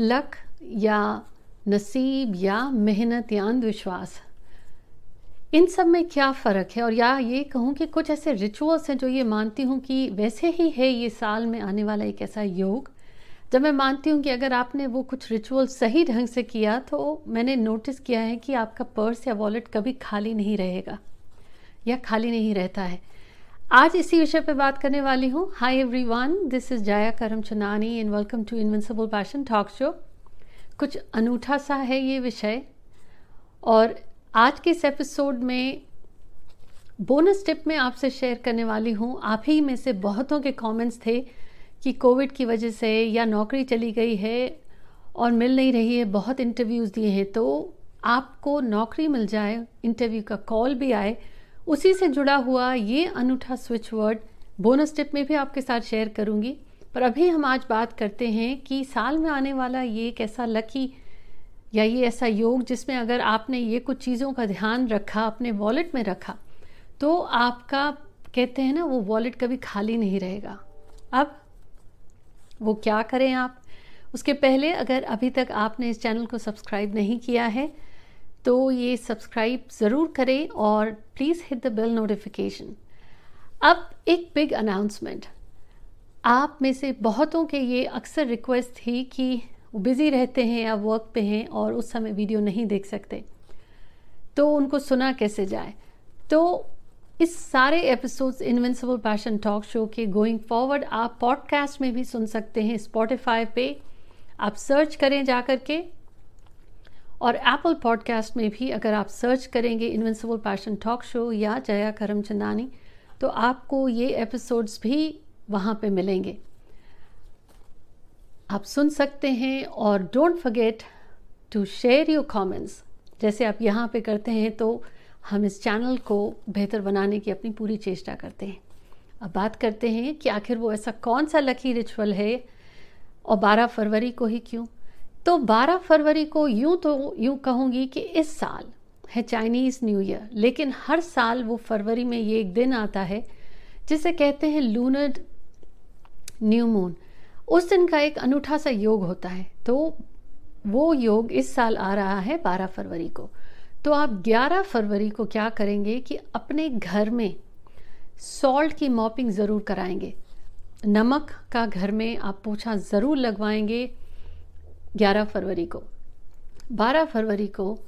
Luck या नसीब या मेहनत या अंधविश्वास। इन सब में क्या फ़र्क है? और या ये कहूँ कि कुछ ऐसे रिचुअल्स हैं जो ये मानती हूँ कि वैसे ही है ये साल में आने वाला एक ऐसा योग, जब मैं मानती हूँ कि अगर आपने वो कुछ रिचुअल सही ढंग से किया तो मैंने नोटिस किया है कि आपका पर्स या वॉलेट कभी खाली नहीं रहेगा या खाली नहीं रहता है। आज इसी विषय पर बात करने वाली हूँ। Hi everyone this is Jaya Karam Chunani and welcome to Invincible Passion Talk show कुछ अनूठा सा है ये विषय। और आज के इस एपिसोड में बोनस टिप में आपसे शेयर करने वाली हूँ। आप ही में से बहुतों के कमेंट्स थे कि कोविड की वजह से या नौकरी चली गई है और मिल नहीं रही है, बहुत इंटरव्यूज़ दिए हैं। तो आपको नौकरी मिल जाए इंटरव्यू का कॉल भी आए उसी से जुड़ा हुआ ये अनूठा स्विच वर्ड बोनस टिप में भी आपके साथ शेयर करूँगी। पर अभी हम आज बात करते हैं कि साल में आने वाला ये एक ऐसा लकी या ये ऐसा योग जिसमें अगर आपने ये कुछ चीज़ों का ध्यान रखा, अपने वॉलेट में रखा तो आपका, कहते हैं ना, वो वॉलेट कभी खाली नहीं रहेगा। अब वो क्या करें आप? उसके पहले अगर अभी तक आपने इस चैनल को सब्सक्राइब नहीं किया है तो ये सब्सक्राइब ज़रूर करें और please hit the bell notification अब एक बिग अनाउंसमेंट आप में से बहुतों के ये अक्सर रिक्वेस्ट थी कि बिज़ी रहते हैं या वर्क पे हैं और उस समय वीडियो नहीं देख सकते। तो उनको सुना कैसे जाए? तो इस सारे episodes Invincible Passion Talk show के गोइंग फॉरवर्ड आप पॉडकास्ट में भी सुन सकते हैं स्पॉटिफाई पे। आप सर्च करें जा कर के और एप्पल पॉडकास्ट में भी अगर आप सर्च करेंगे इन्विंसिबल पैशन टॉक शो या जया करम चंदानी तो आपको ये एपिसोड्स भी वहाँ पे मिलेंगे। आप सुन सकते हैं और don't forget to share your comments जैसे आप यहाँ पे करते हैं तो हम इस चैनल को बेहतर बनाने की अपनी पूरी चेष्टा करते हैं। अब बात करते हैं कि आखिर वो ऐसा कौन सा लकी रिचुअल है और 12 फरवरी को ही क्यों? तो 12 फरवरी को यूँ तो यूँ कहूँगी कि इस साल है चाइनीज़ न्यू ईयर लेकिन हर साल वो फरवरी में ये एक दिन आता है, जिसे कहते हैं लूनर न्यू मून उस दिन का एक अनूठा सा योग होता है तो वो योग इस साल आ रहा है 12 फरवरी को। तो आप 11 फरवरी को क्या करेंगे कि अपने घर में सॉल्ट की मॉपिंग ज़रूर कराएँगे। नमक का घर में आप पोछा ज़रूर लगवाएँगे 11 फरवरी को। 12 फरवरी को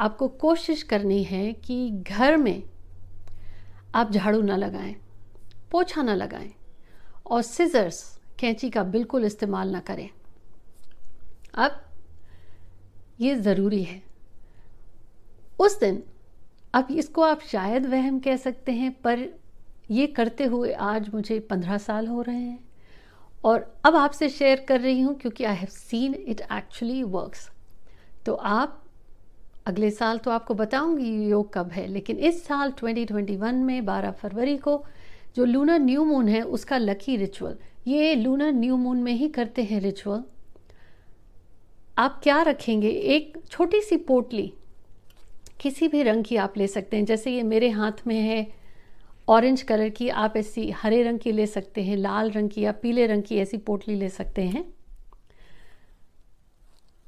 आपको कोशिश करनी है कि घर में आप झाड़ू ना लगाएँ, पोछा ना लगाएँ और सिजर्स कैंची का बिल्कुल इस्तेमाल ना करें। अब ये ज़रूरी है। उस दिन अब इसको आप शायद वहम कह सकते हैं, पर ये करते हुए आज मुझे पंद्रह साल हो रहे हैं। और अब आपसे शेयर कर रही हूँ क्योंकि I have seen it actually works तो आप, अगले साल तो आपको बताऊँगी योग कब है, लेकिन इस साल 2021 में 12 फरवरी को जो लूनर न्यू मून है, उसका लकी रिचुअल ये लूनर न्यू मून में ही करते हैं रिचुअल आप क्या रखेंगे? एक छोटी सी पोटली, किसी भी रंग की आप ले सकते हैं। जैसे ये मेरे हाथ में है ऑरेंज कलर की आप ऐसी हरे रंग की ले सकते हैं, लाल रंग की या पीले रंग की ऐसी पोटली ले सकते हैं।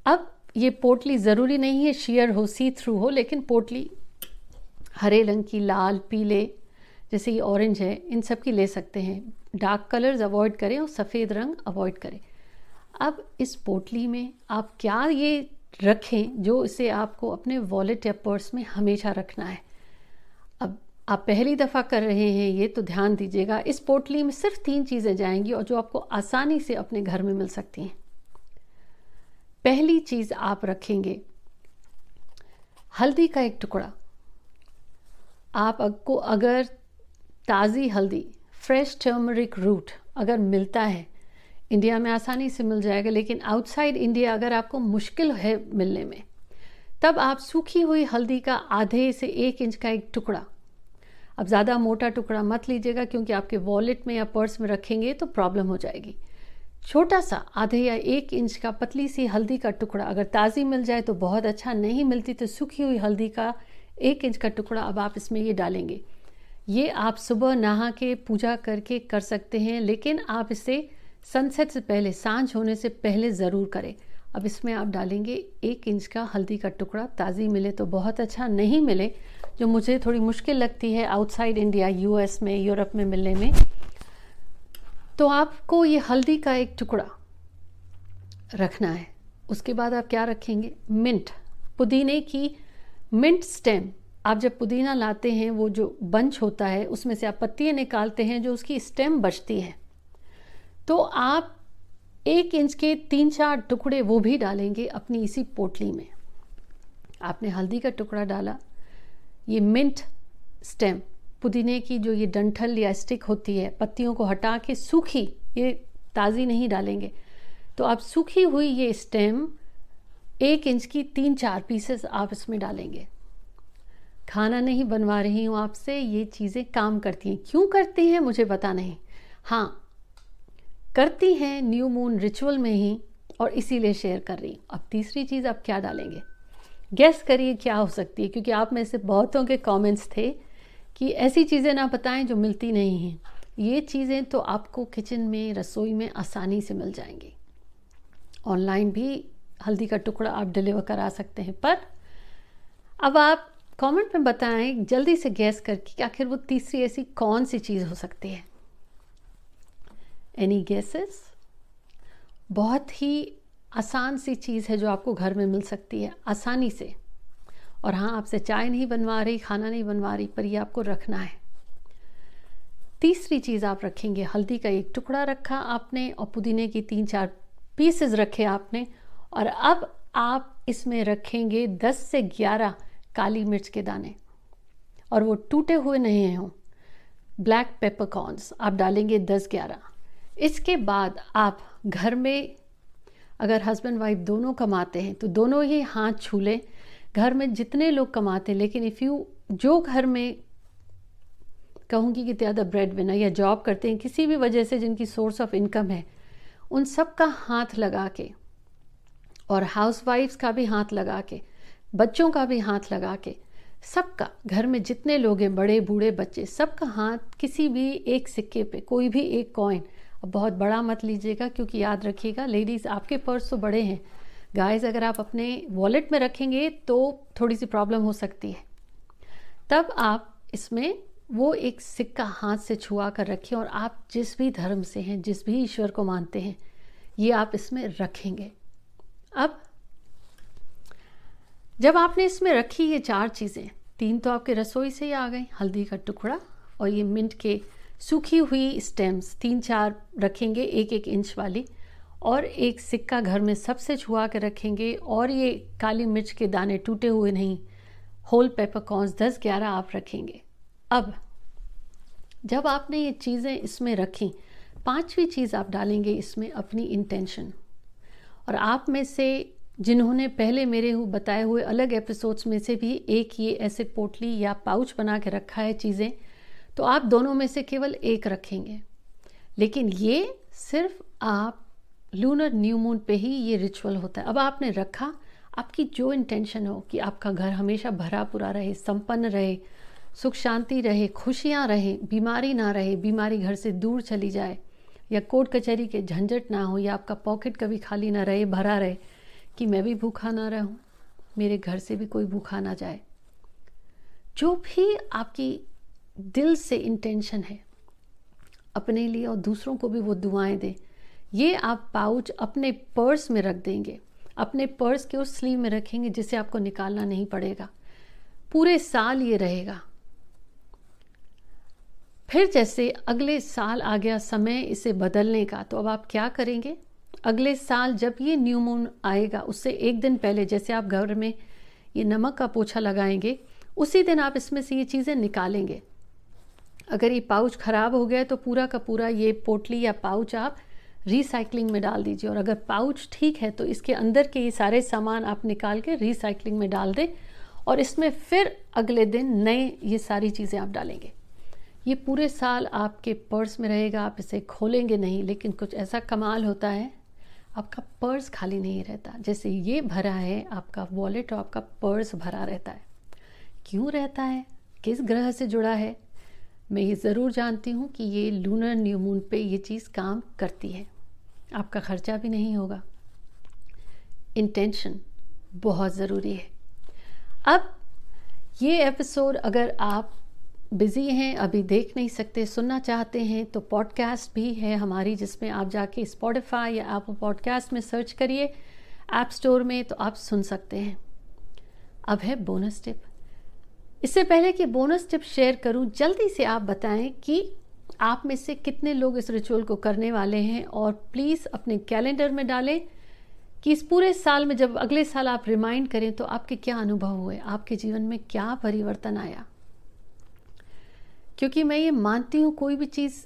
अब ये पोटली ज़रूरी नहीं है शेयर हो सी थ्रू हो, लेकिन पोटली हरे रंग की, लाल, पीले जैसे ये ऑरेंज है, इन सब की ले सकते हैं। डार्क कलर्स अवॉइड करें और सफ़ेद रंग अवॉइड करें। अब इस पोटली में आप क्या ये रखें जो इसे आपको अपने वॉलेट या पर्स में हमेशा रखना है? आप पहली दफ़ा कर रहे हैं, ये तो ध्यान दीजिएगा। इस पोटली में सिर्फ़ तीन चीज़ें जाएँगी और जो आपको आसानी से अपने घर में मिल सकती हैं। पहली चीज़ आप रखेंगे, हल्दी का एक टुकड़ा। आप आपको अगर ताज़ी हल्दी, फ्रेश टर्मरिक रूट अगर मिलता है, इंडिया में आसानी से मिल जाएगा, लेकिन आउटसाइड इंडिया अगर आपको मुश्किल है मिलने में, तब आप सूखी हुई हल्दी का आधे से एक इंच का एक टुकड़ा अब ज़्यादा मोटा टुकड़ा मत लीजिएगा, क्योंकि आपके वॉलेट में या पर्स में रखेंगे तो प्रॉब्लम हो जाएगी। छोटा सा, आधे या एक इंच का पतली सी हल्दी का टुकड़ा अगर ताज़ी मिल जाए तो बहुत अच्छा नहीं मिलती तो सूखी हुई हल्दी का एक इंच का टुकड़ा अब आप इसमें ये डालेंगे। ये आप सुबह नहा के पूजा करके कर सकते हैं, लेकिन आप इसे सनसेट से पहले, साँझ होने से पहले ज़रूर करें। अब इसमें आप डालेंगे एक इंच का हल्दी का टुकड़ा, ताज़ी मिले तो बहुत अच्छा नहीं मिले जो मुझे थोड़ी मुश्किल लगती है आउटसाइड इंडिया यूएस में यूरोप में मिलने में। तो आपको ये हल्दी का एक टुकड़ा रखना है। उसके बाद आप क्या रखेंगे? मिंट। पुदीने की मिंट स्टेम। आप जब पुदीना लाते हैं, वो जो बंच होता है, उसमें से आप पत्तियाँ निकालते हैं, जो उसकी स्टेम बचती है। तो आप एक इंच के तीन चार टुकड़े वो भी डालेंगे अपनी इसी पोटली में। आपने हल्दी का टुकड़ा डाला ये मिंट स्टेम पुदीने की जो ये डंठल या स्टिक होती है, पत्तियों को हटा के सूखी, ये ताज़ी नहीं डालेंगे। तो आप सूखी हुई ये स्टेम एक इंच की तीन चार पीसेस आप इसमें डालेंगे। खाना नहीं बनवा रही हूँ आपसे, ये चीज़ें काम करती हैं। क्यों करती हैं, मुझे पता नहीं। हाँ करती हैं न्यू मून रिचुअल में ही, और इसीलिए शेयर कर रही हूँ। अब तीसरी चीज़ आप क्या डालेंगे? गैस करिए क्या हो सकती है, क्योंकि आप में से बहुतों के कमेंट्स थे कि ऐसी चीज़ें ना बताएँ जो मिलती नहीं हैं। ये चीज़ें तो आपको किचन में, रसोई में आसानी से मिल जाएँगी। ऑनलाइन भी हल्दी का टुकड़ा आप डिलीवर करा सकते हैं, पर अब आप कमेंट में बताएँ, जल्दी से गैस करके कि आखिर वो तीसरी ऐसी कौन सी चीज़ हो सकती है। एनी गैसेस बहुत ही आसान सी चीज़ है जो आपको घर में मिल सकती है, आसानी से। और हाँ आपसे चाय नहीं बनवा रही, खाना नहीं बनवा रही, पर ये आपको रखना है। तीसरी चीज़ आप रखेंगे, हल्दी का एक टुकड़ा रखा आपने और पुदीने की तीन चार पीसेस रखे आपने। और अब आप इसमें रखेंगे 10 से 11 काली मिर्च के दाने। और वो टूटे हुए नहीं हों ब्लैक पेपरकॉर्न्स आप डालेंगे 10-11 इसके बाद आप घर में अगर हस्बैंड वाइफ दोनों कमाते हैं तो दोनों ही हाथ छू लें घर में जितने लोग कमाते हैं, लेकिन इफ़ यू जो घर में कहूँगी कि ज़्यादा ब्रेड बिना या जॉब करते हैं, किसी भी वजह से जिनकी सोर्स ऑफ़ इनकम है, उन सब का हाथ लगा के और हाउस वाइफ्स का भी हाथ लगा के, बच्चों का भी हाथ लगा के, सबका, घर में जितने लोग हैं, बड़े बूढ़े बच्चे, सबका हाथ किसी भी एक सिक्के पे, कोई भी एक कॉइन बहुत बड़ा मत लीजिएगा, क्योंकि याद रखिएगा लेडीज़ आपके पर्स तो बड़े हैं। गाइस अगर आप अपने वॉलेट में रखेंगे तो थोड़ी सी प्रॉब्लम हो सकती है। तब आप इसमें वो एक सिक्का हाथ से छुआ कर रखें, और आप जिस भी धर्म से हैं, जिस भी ईश्वर को मानते हैं, ये आप इसमें रखेंगे। अब, जब आपने इसमें रखी ये चार चीज़ें, तीन तो आपके रसोई से ही आ गई, हल्दी का टुकड़ा और ये मिंट के सूखी हुई स्टेम्स तीन चार रखेंगे, एक एक इंच वाली, और एक सिक्का घर में सबसे छुआ के रखेंगे, और ये काली मिर्च के दाने टूटे हुए नहीं होल पेपर कॉर्नस दस ग्यारह आप रखेंगे। अब, जब आपने ये चीज़ें इसमें रखी, पांचवी चीज़ आप डालेंगे इसमें अपनी इंटेंशन और आप में से जिन्होंने पहले मेरे हु, बताए हुए अलग एपिसोड्स में से भी एक ये ऐसे पोटली या पाउच बना के रखा है चीज़ें तो आप दोनों में से केवल एक रखेंगे। लेकिन ये सिर्फ़ आप लूनर न्यू मून पे ही ये रिचुअल होता है। अब आपने रखा, आपकी जो इंटेंशन हो कि आपका घर हमेशा भरा पूरा रहे, संपन्न रहे, सुख शांति रहे, खुशियाँ रहे, बीमारी ना रहे, बीमारी घर से दूर चली जाए, या कोर्ट कचहरी के झंझट ना हो, या आपका पॉकेट कभी खाली ना रहे, भरा रहे, कि मैं भी भूखा ना रहूँ, मेरे घर से भी कोई भूखा ना जाए। जो भी आपकी दिल से इंटेंशन है, अपने लिए और दूसरों को भी वो दुआएँ दें। ये आप पाउच अपने पर्स में रख देंगे, अपने पर्स के उस स्लीव में रखेंगे जिसे आपको निकालना नहीं पड़ेगा। पूरे साल ये रहेगा। फिर जैसे अगले साल आ गया समय इसे बदलने का तो अब आप क्या करेंगे? अगले साल जब ये न्यू मून आएगा, उससे एक दिन पहले जैसे आप घर में ये नमक का पोछा लगाएँगे, उसी दिन आप इसमें से ये चीज़ें निकालेंगे। अगर ये पाउच ख़राब हो गया तो पूरा का पूरा ये पोटली या पाउच आप रिसाइकलिंग में डाल दीजिए। और अगर पाउच ठीक है तो इसके अंदर के ये सारे सामान आप निकाल के रिसाइकलिंग में डाल दें और इसमें फिर अगले दिन नए ये सारी चीज़ें आप डालेंगे। ये पूरे साल आपके पर्स में रहेगा, आप इसे खोलेंगे नहीं, लेकिन कुछ ऐसा कमाल होता है, आपका पर्स खाली नहीं रहता। जैसे ये भरा है, आपका वॉलेट और आपका पर्स भरा रहता है। क्यों रहता है? किस ग्रह से जुड़ा है? मैं ये ज़रूर जानती हूँ कि ये लूनर न्यू मून पे ये चीज़ काम करती है। आपका ख़र्चा भी नहीं होगा। इंटेंशन बहुत ज़रूरी है। अब ये एपिसोड अगर आप बिज़ी हैं, अभी देख नहीं सकते, सुनना चाहते हैं तो पॉडकास्ट भी है हमारी जिसमें आप जाके स्पॉटिफाई या एप्पल पॉडकास्ट में सर्च करिए। ऐप स्टोर में तो आप सुन सकते हैं। अब है बोनस टिप इससे पहले कि बोनस टिप शेयर करूँ, जल्दी से आप बताएँ कि आप में से कितने लोग इस रिचुअल को करने वाले हैं और प्लीज़ अपने कैलेंडर में डालें कि इस पूरे साल में जब अगले साल आप रिमाइंड करें तो आपके क्या अनुभव हुए? आपके जीवन में क्या परिवर्तन आया? क्योंकि मैं ये मानती हूँ, कोई भी चीज़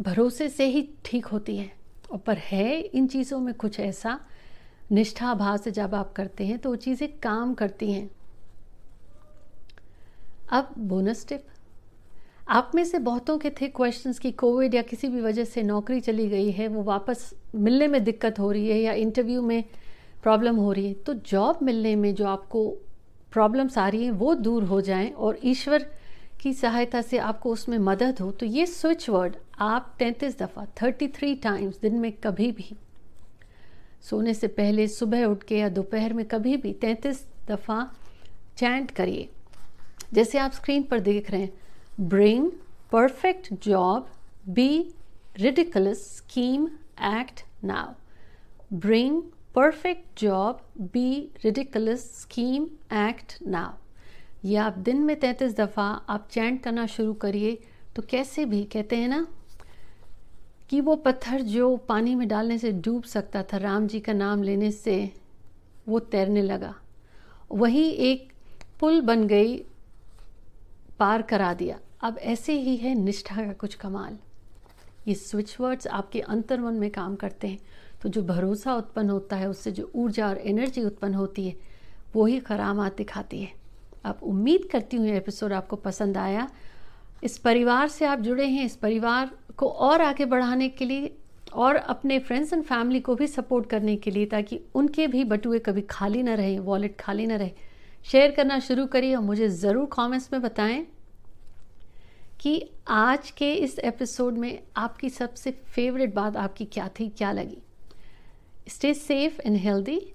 भरोसे से ही ठीक होती है और पर है इन चीज़ों में कुछ ऐसा निष्ठा भाव से जब आप करते हैं तो वो चीज़ें काम करती हैं। अब बोनस टिप आप में से बहुतों के थे क्वेश्चंस कि कोविड या किसी भी वजह से नौकरी चली गई है, वो वापस मिलने में दिक्कत हो रही है या इंटरव्यू में प्रॉब्लम हो रही है तो जॉब मिलने में जो आपको प्रॉब्लम्स आ रही हैं, वो दूर हो जाएँ और ईश्वर की सहायता से आपको उसमें मदद हो। तो ये स्विच वर्ड आप तैंतीस दफ़ा थर्टी थ्री टाइम्स दिन में कभी भी, सोने से पहले सुबह उठ के या दोपहर में कभी भी तैंतीस दफ़ा चैंट करिए। जैसे आप स्क्रीन पर देख रहे हैं bring perfect job be ridiculous scheme act now bring perfect job be ridiculous scheme act now ये आप दिन में तैंतीस दफ़ा आप चैंट करना शुरू करिए तो कैसे भी, कहते हैं ना, कि वो पत्थर जो पानी में डालने से डूब सकता था, राम जी का नाम लेने से वो तैरने लगा। वही एक पुल बन गई पार करा दिया। अब ऐसे ही है निष्ठा का कुछ कमाल। ये स्विच वर्ड्स आपके अंतर्मन में काम करते हैं। तो जो भरोसा उत्पन्न होता है, उससे जो ऊर्जा और एनर्जी उत्पन्न होती है, वो ही करामात दिखाती है। अब उम्मीद करती हूँ ये एपिसोड आपको पसंद आया। इस परिवार से आप जुड़े हैं, इस परिवार को और आगे बढ़ाने के लिए और अपने फ्रेंड्स एंड फैमिली को भी सपोर्ट करने के लिए ताकि उनके भी बटुए कभी खाली ना रहे वॉलेट खाली ना रहे। शेयर करना शुरू करिए और मुझे ज़रूर कमेंट्स में बताएँ कि आज के इस एपिसोड में आपकी सबसे फेवरेट बात आपकी क्या थी, क्या लगी? Stay safe and healthy